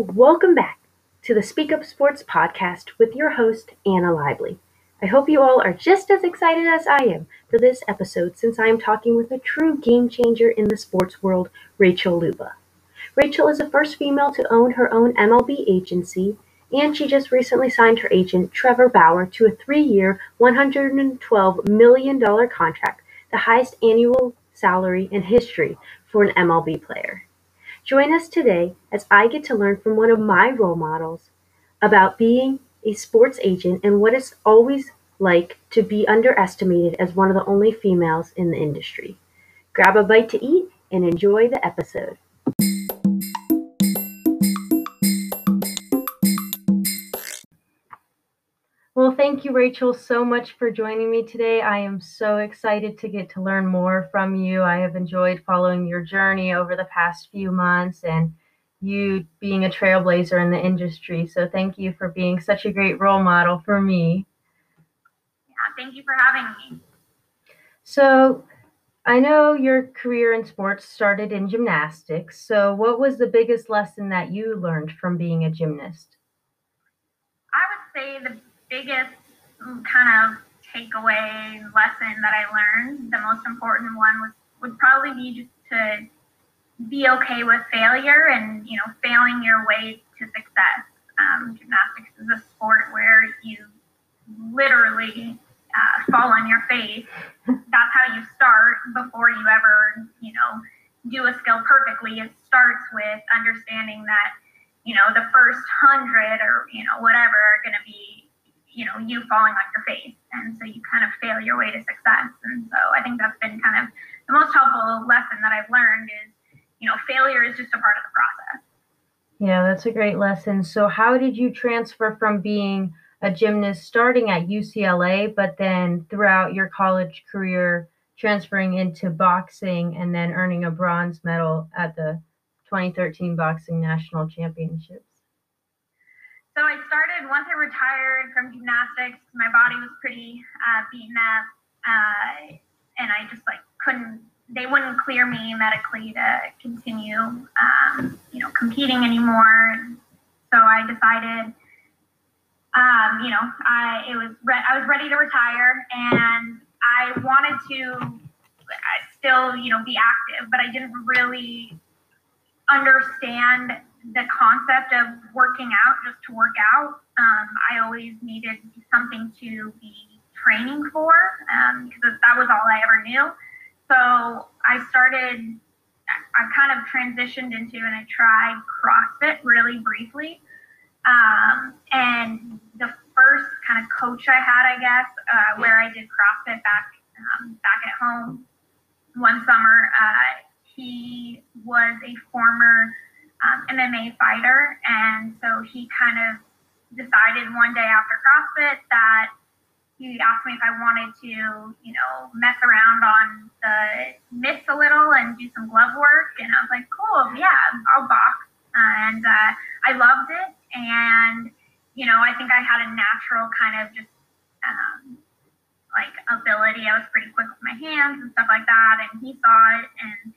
Welcome back to the Speak Up Sports podcast with your host, Anna Lively. I hope you all are just as excited as I am for this episode since I am talking with a true game changer in the sports world, Rachel Luba. Rachel is the first female to own her own MLB agency, and she just recently signed her agent, Trevor Bauer, to a three year, $112 million contract, the highest annual salary in history for an MLB player. Join us today as I get to learn from one of my role models about being a sports agent and what it's always like to be underestimated as one of the only females in the industry. Grab a bite to eat and enjoy the episode. Thank you, Rachel, so much for joining me today. I am so excited to get to learn more from you. I have enjoyed following your journey over the past few months and you being a trailblazer in the industry. So, thank you for being such a great role model for me. Yeah, thank you for having me. So, I know your career in sports started in gymnastics. So, what was the biggest lesson that you learned from being a gymnast? I would say the biggest kind of takeaway lesson that I learned, the most important one was would probably be just to be okay with failure and you know failing your way to success. Um, gymnastics is a sport where you literally uh, fall on your face. That's how you start before you ever you know do a skill perfectly. It starts with understanding that you know the first hundred or you know whatever are going to be you know you falling on your face. And so you kind of fail your way to success. And so i think that's been kind of the most helpful lesson that i've learned is you know failure is just a part of the process. Yeah that's a great lesson. So how did you transfer from being a gymnast starting at ucla but then throughout your college career transferring into boxing and then earning a bronze medal at the 2013 boxing national championships so I started once I retired from gymnastics. My body was pretty uh, beaten up, uh, and I just like couldn't. They wouldn't clear me medically to continue, um, you know, competing anymore. So I decided, um, you know, I it was re- I was ready to retire, and I wanted to uh, still, you know, be active, but I didn't really understand the concept of working out just to work out. Um, I always needed something to be training for um, because that was all I ever knew. So I started, I kind of transitioned into and I tried CrossFit really briefly. Um, and the first kind of coach I had, I guess, uh, where I did CrossFit back um, back at home one summer, uh, he was a former um, MMA fighter. And so he kind of decided one day after CrossFit that he asked me if I wanted to, you know, mess around on the mitts a little and do some glove work. And I was like, cool, yeah, I'll box. And uh, I loved it. And, you know, I think I had a natural kind of just um, like ability. I was pretty quick with my hands and stuff like that. And he saw it and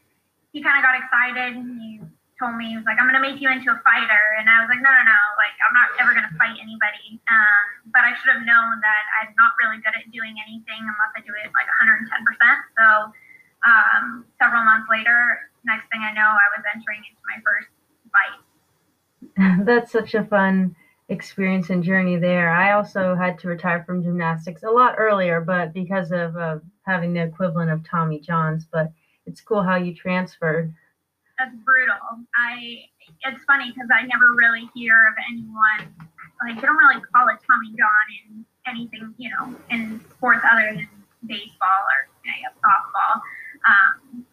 he kind of got excited. And he told me he was like, "I'm gonna make you into a fighter," and I was like, "No, no, no! Like, I'm not ever gonna fight anybody." Um, but I should have known that I'm not really good at doing anything unless I do it like 110 percent. So um, several months later, next thing I know, I was entering into my first fight. That's such a fun experience and journey there. I also had to retire from gymnastics a lot earlier, but because of uh, having the equivalent of Tommy John's. But it's cool how you transferred that's brutal. I it's funny because I never really hear of anyone like they don't really call it Tommy John in anything, you know, in sports other than baseball or softball. Um,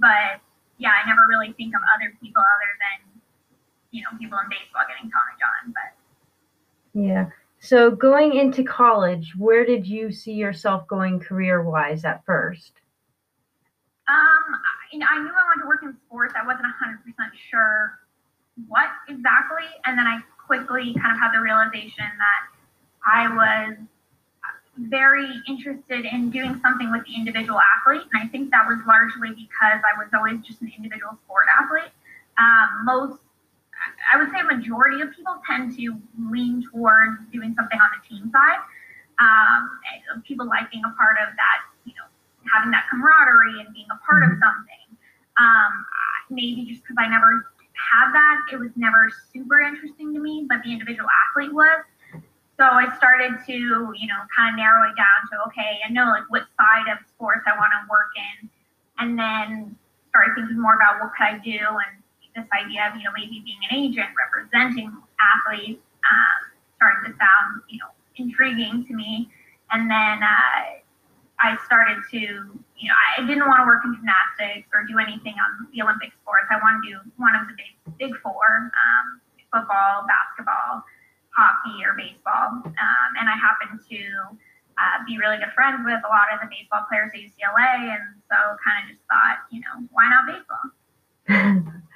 but yeah, I never really think of other people other than you know people in baseball getting Tommy John. But yeah. So going into college, where did you see yourself going career wise at first? Um, I, I knew I wanted to work in sports. I wasn't 100% sure what exactly. And then I quickly kind of had the realization that I was very interested in doing something with the individual athlete. And I think that was largely because I was always just an individual sport athlete. Um, most, I would say a majority of people tend to lean towards doing something on the team side. Um, people like being a part of that, you know, having that camaraderie and being a part of mm-hmm. something. Um, maybe just because I never had that, it was never super interesting to me, but the individual athlete was. So I started to, you know, kind of narrow it down to okay, I know like what side of sports I want to work in, and then started thinking more about what could I do and this idea of, you know, maybe being an agent representing athletes um, started to sound, you know, intriguing to me. And then uh, I started to, you know, I didn't want to work in gymnastics or do anything on the Olympic sports. I wanted to do one of the big, big four um, football, basketball, hockey, or baseball. Um, and I happened to uh, be really good friends with a lot of the baseball players at UCLA. And so kind of just thought, you know, why not baseball?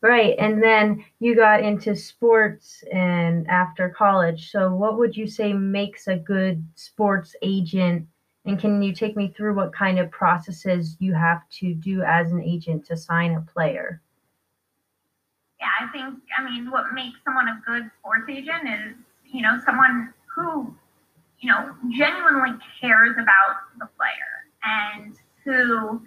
Right. And then you got into sports and after college. So what would you say makes a good sports agent? And can you take me through what kind of processes you have to do as an agent to sign a player? Yeah, I think, I mean, what makes someone a good sports agent is, you know, someone who, you know, genuinely cares about the player and who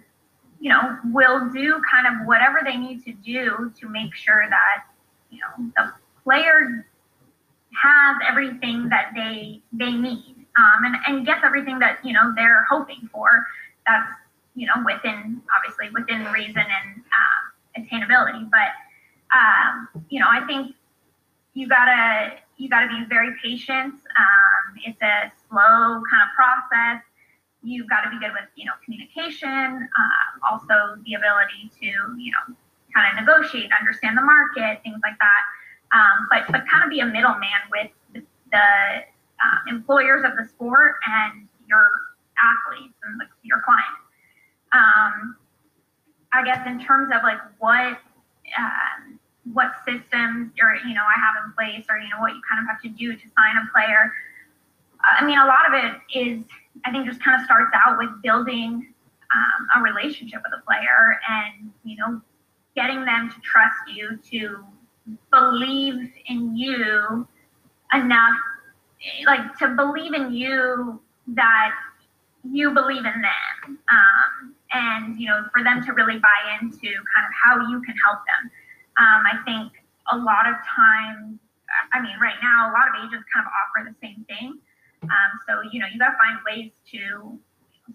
you know, will do kind of whatever they need to do to make sure that, you know, the player has everything that they they need um, and, and gets everything that, you know, they're hoping for. That's, you know, within, obviously within reason and um, attainability. But, um, you know, I think you gotta, you gotta be very patient. Um, it's a slow kind of process you've got to be good with you know communication um, also the ability to you know kind of negotiate understand the market things like that um, but but kind of be a middleman with the, the uh, employers of the sport and your athletes and the, your clients. Um, i guess in terms of like what um, what systems you're you know i have in place or you know what you kind of have to do to sign a player i mean a lot of it is I think just kind of starts out with building um, a relationship with a player and, you know, getting them to trust you, to believe in you enough, like to believe in you that you believe in them. Um, and, you know, for them to really buy into kind of how you can help them. Um, I think a lot of times, I mean, right now, a lot of agents kind of offer the same thing um, so, you know, you got to find ways to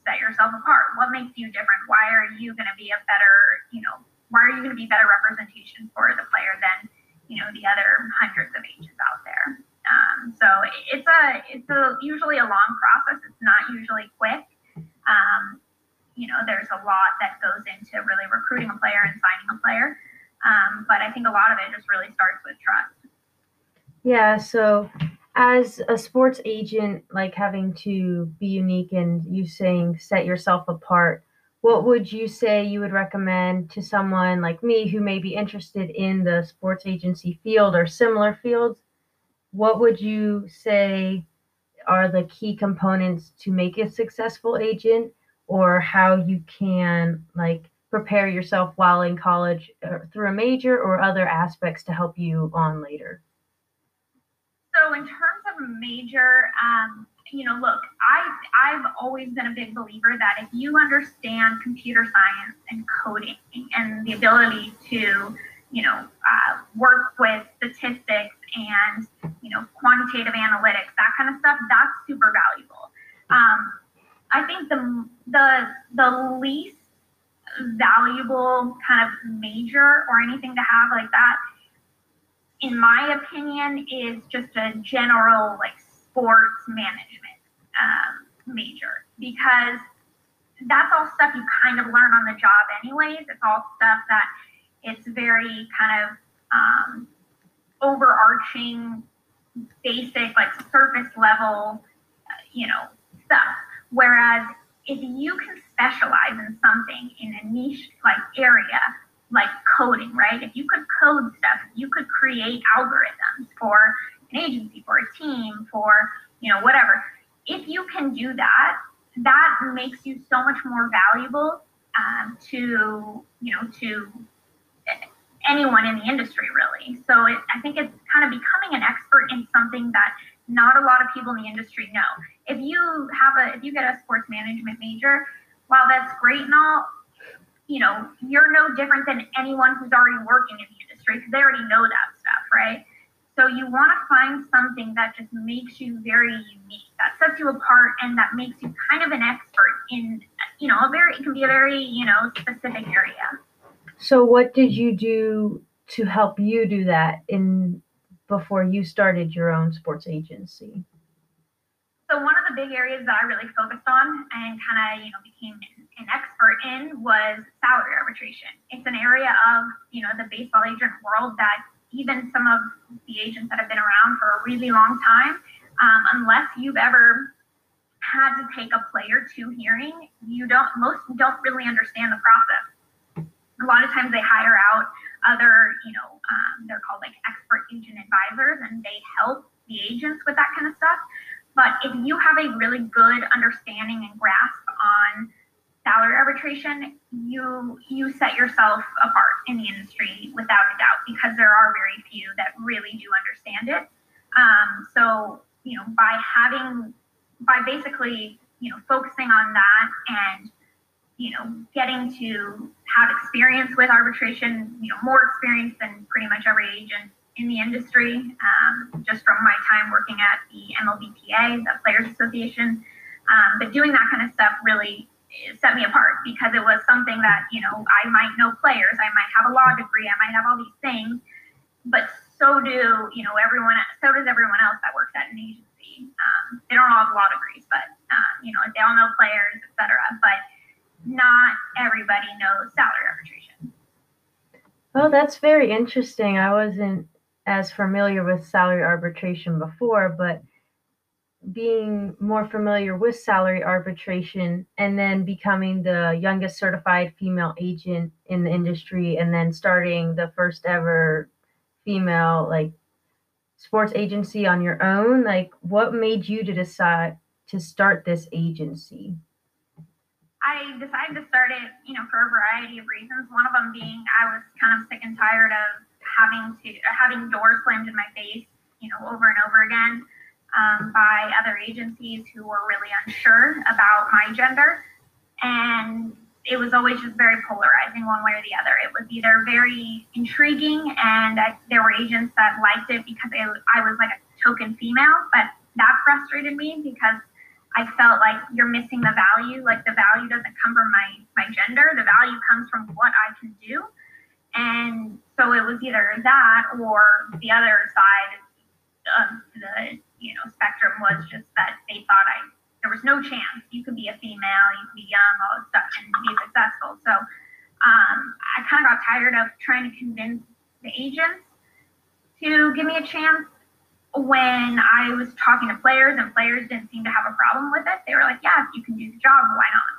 set yourself apart. What makes you different? Why are you going to be a better, you know, why are you going to be better representation for the player than, you know, the other hundreds of agents out there? Um, so it's a, it's a usually a long process. It's not usually quick. Um, you know, there's a lot that goes into really recruiting a player and signing a player. Um, but I think a lot of it just really starts with trust. Yeah. So as a sports agent, like having to be unique and you saying set yourself apart, what would you say you would recommend to someone like me who may be interested in the sports agency field or similar fields? What would you say are the key components to make a successful agent or how you can like prepare yourself while in college uh, through a major or other aspects to help you on later? So in terms of major, um, you know, look, I I've always been a big believer that if you understand computer science and coding and the ability to, you know, uh, work with statistics and you know quantitative analytics, that kind of stuff, that's super valuable. Um, I think the the the least valuable kind of major or anything to have like that in my opinion, is just a general like sports management um, major because that's all stuff you kind of learn on the job anyways. It's all stuff that it's very kind of um, overarching, basic, like surface level, you know, stuff. Whereas if you can specialize in something in a niche like area, like coding, right? If you could code stuff, you could create algorithms for an agency, for a team, for you know whatever. If you can do that, that makes you so much more valuable um, to you know to anyone in the industry really. So it, I think it's kind of becoming an expert in something that not a lot of people in the industry know. If you have a, if you get a sports management major, while that's great and all, you know, you're no different than anyone who's already working in the industry because they already know that stuff, right? So you want to find something that just makes you very unique, that sets you apart, and that makes you kind of an expert in, you know, a very it can be a very you know specific area. So what did you do to help you do that in before you started your own sports agency? So one of the big areas that I really focused on and kind of you know became an expert in was salary arbitration. It's an area of you know the baseball agent world that even some of the agents that have been around for a really long time, um, unless you've ever had to take a player to hearing, you don't most don't really understand the process. A lot of times they hire out other, you know, um, they're called like expert agent advisors, and they help the agents with that kind of stuff. But if you have a really good understanding and grasp on salary arbitration, you you set yourself apart in the industry without a doubt because there are very few that really do understand it. Um, so you know, by having by basically you know focusing on that and you know getting to have experience with arbitration, you know more experience than pretty much every agent in the industry, um, just from my time working at the MLBPA, the Players Association. Um, but doing that kind of stuff really set me apart because it was something that you know I might know players, I might have a law degree, I might have all these things, but so do you know everyone. So does everyone else that works at an agency. Um, they don't all have law degrees, but um, you know they all know players, etc. But not everybody knows salary arbitration. Well, that's very interesting. I wasn't as familiar with salary arbitration before, but being more familiar with salary arbitration and then becoming the youngest certified female agent in the industry and then starting the first ever female like sports agency on your own like what made you to decide to start this agency i decided to start it you know for a variety of reasons one of them being i was kind of sick and tired of having to having doors slammed in my face you know over and over again um, by other agencies who were really unsure about my gender. And it was always just very polarizing one way or the other. It was either very intriguing, and I, there were agents that liked it because I was like a token female, but that frustrated me because I felt like you're missing the value. Like the value doesn't come from my my gender. The value comes from what I can do. And so it was either that or the other side of the you know spectrum was just that they thought I there was no chance you could be a female, you could be young, all this stuff, and be successful. So um, I kind of got tired of trying to convince the agents to give me a chance when I was talking to players and players didn't seem to have a problem with it. They were like, yeah, if you can do the job, why not?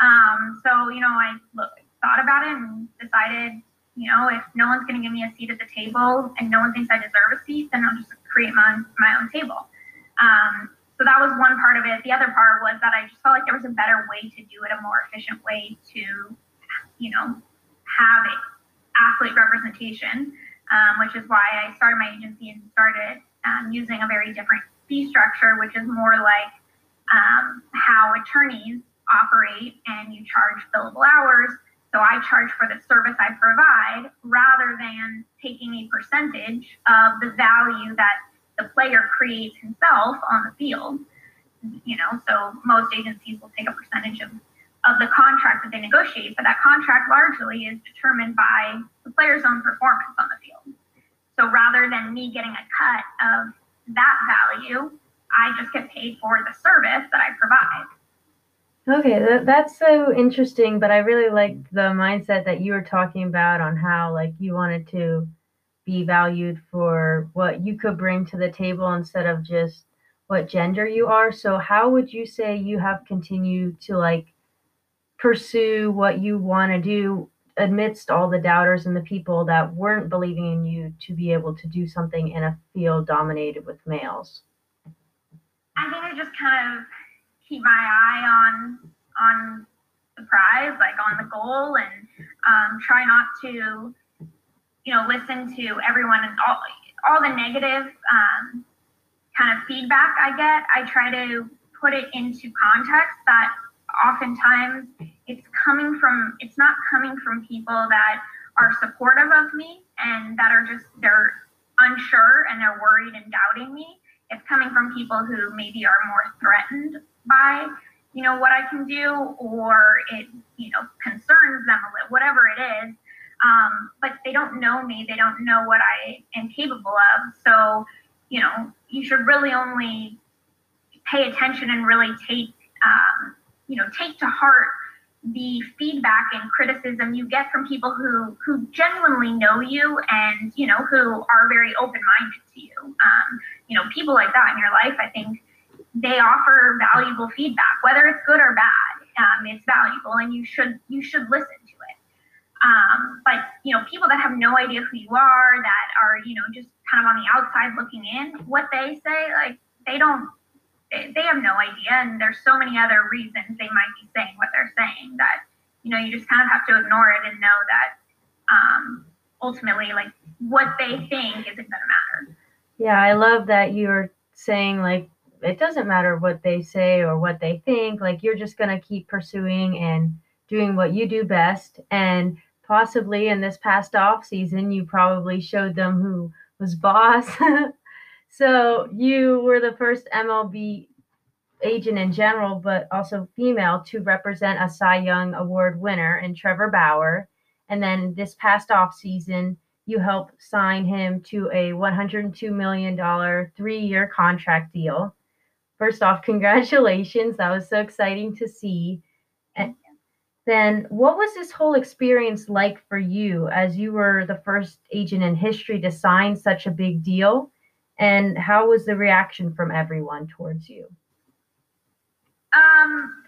Um, so, you know, I look, thought about it and decided, you know, if no one's going to give me a seat at the table and no one thinks I deserve a seat, then I'll just create my own, my own table. Um, so that was one part of it. The other part was that I just felt like there was a better way to do it, a more efficient way to, you know, have athlete representation, um, which is why I started my agency and started um, using a very different fee structure, which is more like um, how attorneys operate and you charge billable hours. So I charge for the service I provide rather than taking a percentage of the value that the player creates himself on the field. You know, so most agencies will take a percentage of, of the contract that they negotiate, but that contract largely is determined by the player's own performance on the field. So rather than me getting a cut of that value, I just get paid for the service that I provide. Okay, that, that's so interesting, but I really like the mindset that you were talking about on how like you wanted to be valued for what you could bring to the table instead of just what gender you are. So how would you say you have continued to like pursue what you want to do amidst all the doubters and the people that weren't believing in you to be able to do something in a field dominated with males? I think I just kind of keep my eye on on the prize, like on the goal, and um, try not to you know, listen to everyone and all all the negative um, kind of feedback I get. I try to put it into context that oftentimes it's coming from it's not coming from people that are supportive of me and that are just they're unsure and they're worried and doubting me. It's coming from people who maybe are more threatened by you know what i can do or it you know concerns them a little whatever it is. Um, but they don't know me. They don't know what i am capable of. So you know you should really only pay attention and really take um, you know take to heart the feedback and criticism you get from people who who genuinely know you and you know who are very open-minded to you. Um, you know people like that in your life i think they offer valuable feedback whether it's good or bad. Um, it's valuable and you should you should listen to it. Um, but you know people that have no idea who you are that are you know just kind of on the outside looking in what they say like they don't they, have no idea and there's so many other reasons they might be saying what they're saying that you know you just kind of have to ignore it and know that um, ultimately like what they think isn't going to matter. Yeah i love that you're saying like it doesn't matter what they say or what they think like you're just going to keep pursuing and doing what you do best. And possibly in this past off season you probably showed them who was boss So you were the first MLB agent in general, but also female, to represent a Cy Young Award winner in Trevor Bauer. And then this past off season, you helped sign him to a $102 million three year contract deal. First off, congratulations. That was so exciting to see. And then, what was this whole experience like for you as you were the first agent in history to sign such a big deal? And how was the reaction from everyone towards you? Um,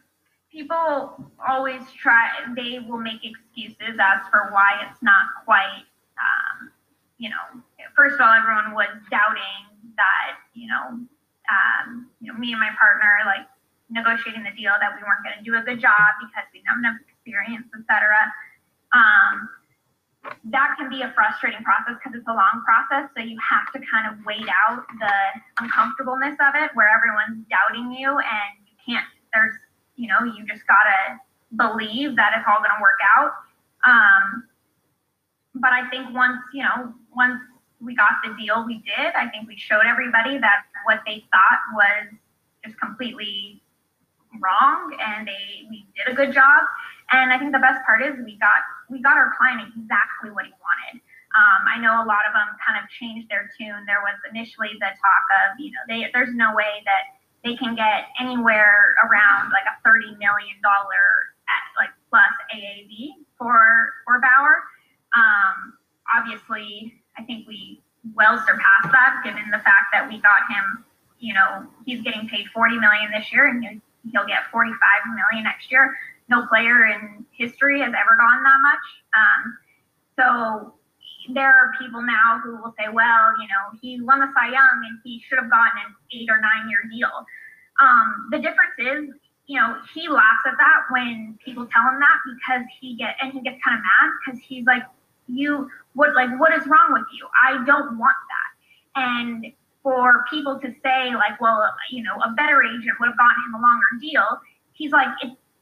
people always try, they will make excuses as for why it's not quite, um, you know, first of all, everyone was doubting that, you know, um, you know, me and my partner, like negotiating the deal that we weren't going to do a good job because we didn't have enough experience, etc. Um, that can be a frustrating process because it's a long process. So you have to kind of wait out the uncomfortableness of it where everyone's doubting you and you can't, there's, you know, you just got to believe that it's all going to work out. Um, but I think once, you know, once we got the deal we did, I think we showed everybody that what they thought was just completely wrong and they we did a good job and i think the best part is we got we got our client exactly what he wanted. Um, i know a lot of them kind of changed their tune. There was initially the talk of you know they, there's no way that they can get anywhere around like a 30 million dollar like plus aav for for bauer. Um, obviously i think we well surpassed that given the fact that we got him you know he's getting paid 40 million this year and he'll get 45 million next year. No player in history has ever gone that much. Um, so there are people now who will say, well, you know, he won the Cy Young and he should have gotten an eight or nine year deal. Um, the difference is, you know, he laughs at that when people tell him that because he get and he gets kind of mad because he's like, you what like what is wrong with you? I don't want that. And for people to say like, well, you know, a better agent would have gotten him a longer deal. He's like,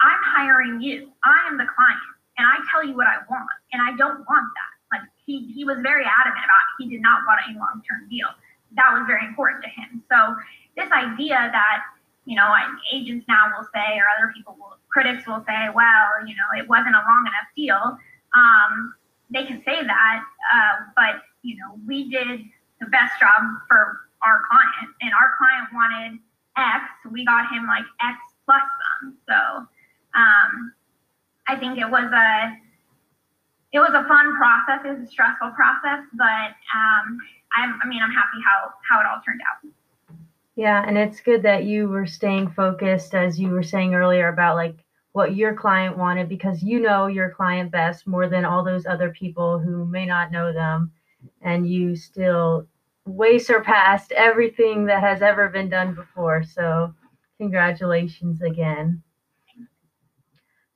I'm hiring you. I am the client, and I tell you what I want, and I don't want that. Like he he was very adamant about it. he did not want a long term deal. That was very important to him. So this idea that you know agents now will say, or other people will, critics will say, well, you know, it wasn't a long enough deal. Um, they can say that, uh, but you know, we did the best job for our client, and our client wanted X, we got him like X plus some. So um, I think it was a it was a fun process. It was a stressful process, but um, I'm, I mean, I'm happy how how it all turned out. Yeah, and it's good that you were staying focused, as you were saying earlier about like what your client wanted, because you know your client best more than all those other people who may not know them, and you still way surpassed everything that has ever been done before. So, congratulations again.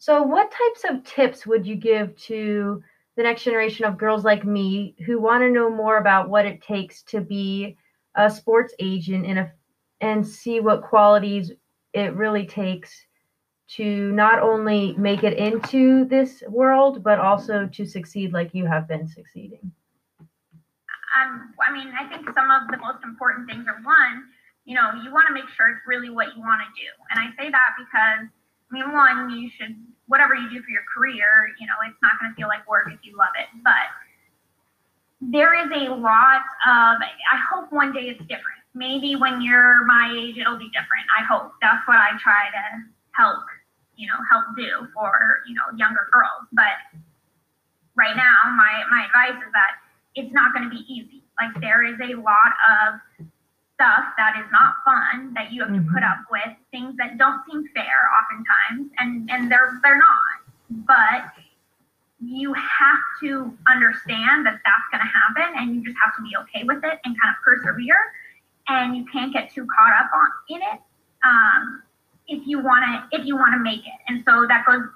So, what types of tips would you give to the next generation of girls like me who want to know more about what it takes to be a sports agent and a, and see what qualities it really takes to not only make it into this world but also to succeed like you have been succeeding? Um, i mean i think some of the most important things are one you know you want to make sure it's really what you want to do. And i say that because I mean, one, you should, whatever you do for your career, you know, it's not going to feel like work if you love it. But there is a lot of, I hope one day it's different. Maybe when you're my age, it'll be different. I hope. That's what I try to help, you know, help do for, you know, younger girls. But right now, my, my advice is that it's not going to be easy. Like, there is a lot of stuff that is not fun that you have mm-hmm. to put mm-hmm. up with, things that don't seem fair oftentimes, and and they're they're not. But you have to understand that that's going to happen, and you just have to be okay with it and kind of persevere. And you can't get too caught up on in it um, if you want to if you want to make it. And so that goes.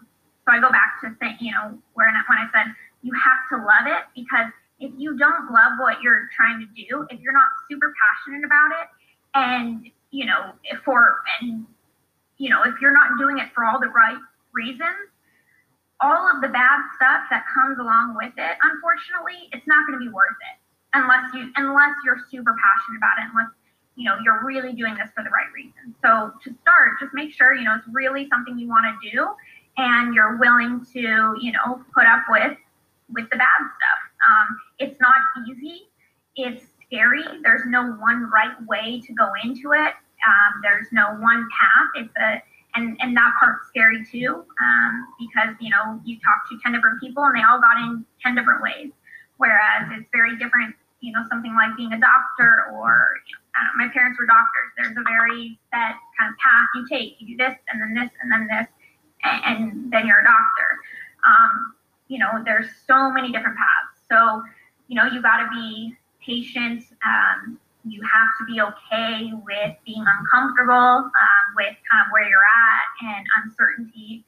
So I go back to saying, you know, where when I said you have to love it because if you don't love what you're trying to do, if you're not super passionate about it, and you know, for and you know, if you're not doing it for all the right reasons, all of the bad stuff that comes along with it, unfortunately, it's not going to be worth it unless you unless you're super passionate about it, unless you know you're really doing this for the right reason. So to start, just make sure you know it's really something you want to do, and you're willing to you know put up with with the bad stuff. Um, it's not easy. It's scary. There's no one right way to go into it. Um, there's no one path. It's a and and that part's scary too um, because you know you talk to ten different people and they all got in ten different ways. Whereas it's very different. You know, something like being a doctor or know, my parents were doctors. There's a very set kind of path you take. You do this and then this and then this, and, and then you're a doctor. Um, you know, there's so many different paths. So, you know, you got to be patient. Um, you have to be okay with being uncomfortable um, with kind of where you're at and uncertainty.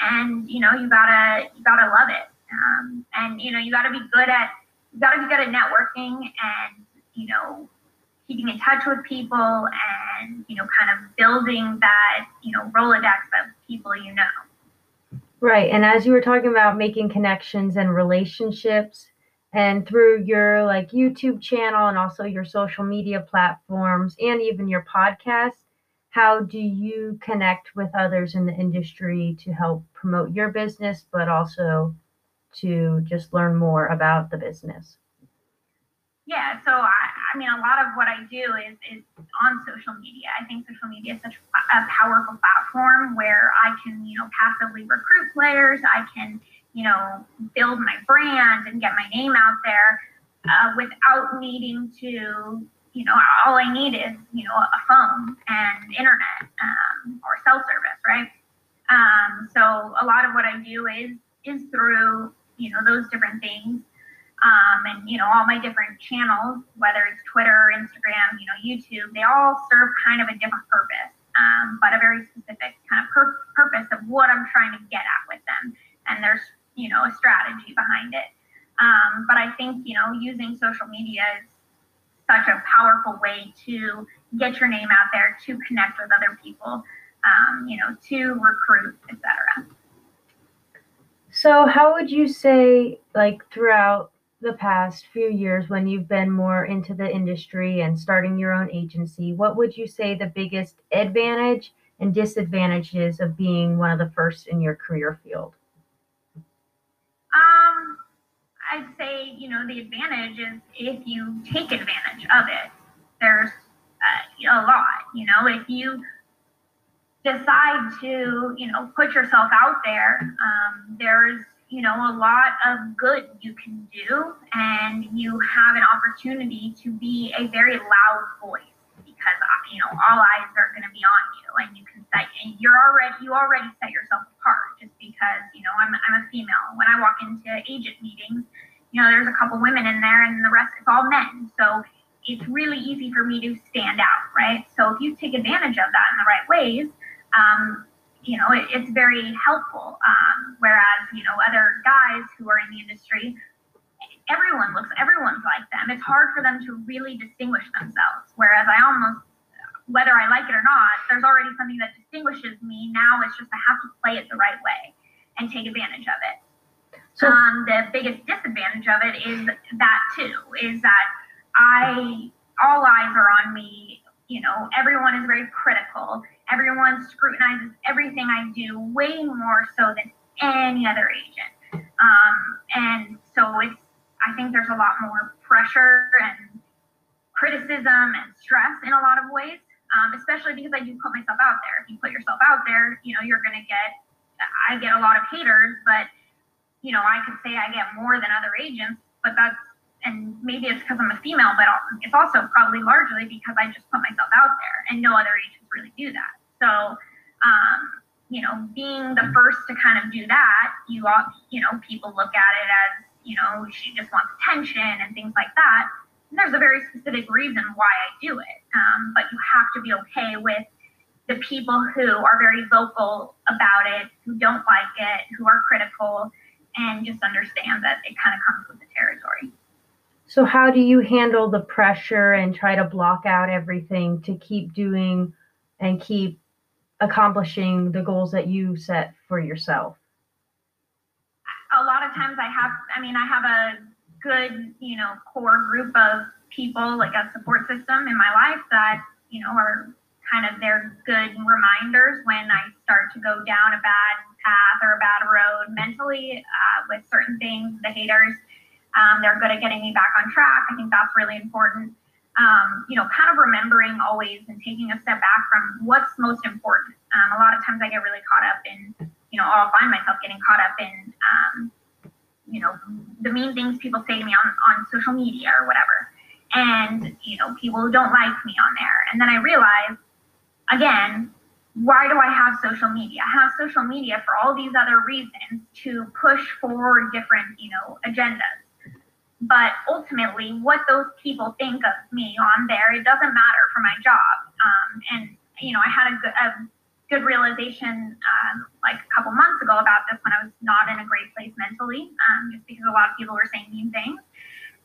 And you know, you gotta you gotta love it. Um, and you know, you gotta be good at you gotta be good at networking and you know keeping in touch with people and you know kind of building that you know rolodex of people you know Right. And as you were talking about making connections and relationships, and through your like YouTube channel and also your social media platforms and even your podcast, how do you connect with others in the industry to help promote your business, but also to just learn more about the business? Yeah, so I, I mean, a lot of what I do is, is on social media. I think social media is such a powerful platform where I can, you know, passively recruit players. I can, you know, build my brand and get my name out there uh, without needing to, you know, all I need is, you know, a phone and internet um, or cell service, right? Um, so a lot of what I do is is through, you know, those different things um, and you know all my different channels, whether it's Twitter, Instagram, you know YouTube, they all serve kind of a different purpose, um, but a very specific kind of pur- purpose of what I'm trying to get at with them. And there's you know a strategy behind it. Um, but I think you know using social media is such a powerful way to get your name out there, to connect with other people, um, you know, to recruit, etc. So, how would you say, like throughout the past few years when you've been more into the industry and starting your own agency, what would you say the biggest advantage and disadvantages of being one of the first in your career field? Um, I'd say, you know, the advantage is if you take advantage of it. There's uh, a lot, you know, if you decide to, you know, put yourself out there, um, there's you know, a lot of good you can do, and you have an opportunity to be a very loud voice because you know all eyes are going to be on you, and you can and you're already you already set yourself apart just because you know I'm I'm a female. When I walk into agent meetings, you know, there's a couple women in there, and the rest it's all men, so it's really easy for me to stand out, right? So if you take advantage of that in the right ways, um, you know, it, it's very helpful. Um, whereas, you know, other guys who are in the industry, everyone looks, everyone's like them. It's hard for them to really distinguish themselves. Whereas I almost, whether I like it or not, there's already something that distinguishes me. Now it's just I have to play it the right way and take advantage of it. So, um, the biggest disadvantage of it is that too, is that I, all eyes are on me. You know, everyone is very critical. Everyone scrutinizes everything I do way more so than any other agent. Um, and so it's I think there's a lot more pressure and criticism and stress in a lot of ways, um, especially because I do put myself out there. If you put yourself out there, you know, you're going to get, I get a lot of haters, but, you know, I could say I get more than other agents, but that's, and maybe it's because I'm a female, but it's also probably largely because I just put myself out there and no other agents really do that. So, um, you know, being the first to kind of do that, you all, you know, people look at it as you know, she just wants attention and things like that. And there's a very specific reason why I do it. Um, but you have to be okay with the people who are very vocal about it, who don't like it, who are critical, and just understand that it kind of comes with the territory. So, how do you handle the pressure and try to block out everything to keep doing and keep accomplishing the goals that you set for yourself? a lot of times I have, I mean, I have a good, you know, core group of people, like a support system in my life that, you know, are kind of their good reminders when I start to go down a bad path or a bad road mentally uh, with certain things, the haters. Um, they're good at getting me back on track. I think that's really important. Um, you know, kind of remembering always and taking a step back from what's most important. Um, a lot of times I get really caught up in you know, I'll find myself getting caught up in, um, you know, the mean things people say to me on, on social media or whatever. And, you know, people who don't like me on there. And then I realize, again, why do I have social media? I have social media for all these other reasons to push forward different, you know, agendas. But ultimately, what those people think of me on there, it doesn't matter for my job. Um, and, you know, I had a, good, a good realization um, like a couple months ago about this when I was not in a great place mentally, um, just because a lot of people were saying mean things.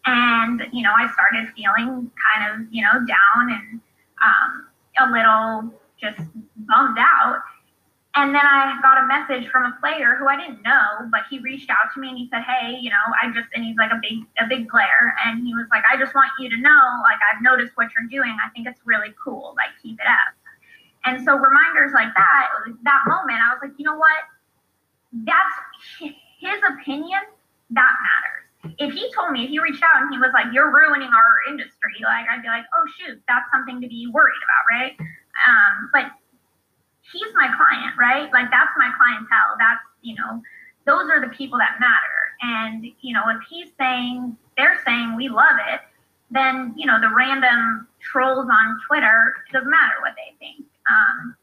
And, you know, I started feeling kind of, you know, down and um, a little just bummed out. And then I got a message from a player who I didn't know, but he reached out to me and he said, "Hey, you know, I just," and he's like a big, a big player, and he was like, "I just want you to know, like, I've noticed what you're doing. I think it's really cool. Like, keep it up." And so reminders like that, that moment, I was like, you know what? That's his opinion. That matters. If he told me, if he reached out and he was like, "You're ruining our industry," like I'd be like, "Oh shoot, that's something to be worried about, right?" Um, but he's my client, right? Like that's my clientele. That's you know, those are the people that matter. And you know, if he's saying they're saying we love it, then you know the random trolls on Twitter, it doesn't matter what they think. Um,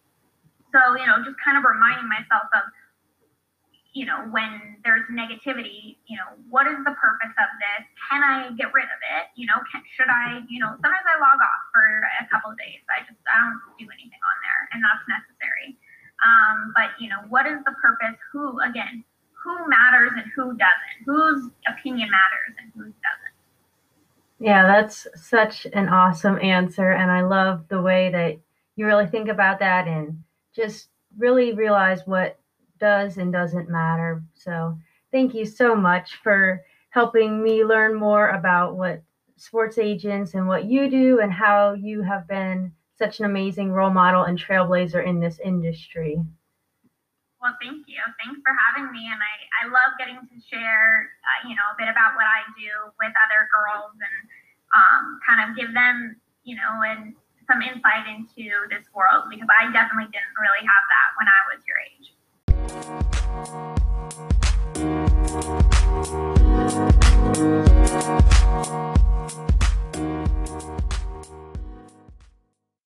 so, you know, just kind of reminding myself of, you know, when there's negativity, you know, what is the purpose of this? Can I get rid of it? You know, can, should I, you know, sometimes I log off for a couple of days. I just, I don't do anything on there and that's necessary. Um, but, you know, what is the purpose? Who, again, who matters and who doesn't? Whose opinion matters and whose doesn't? Yeah, that's such an awesome answer. And I love the way that you really think about that and just really realize what does and doesn't matter. So, thank you so much for helping me learn more about what sports agents and what you do and how you have been such an amazing role model and trailblazer in this industry. Well, thank you. Thanks for having me. And I, I love getting to share, uh, you know, a bit about what I do with other girls and um, kind of give them, you know, and some insight into this world because I definitely didn't really have that when I was your age.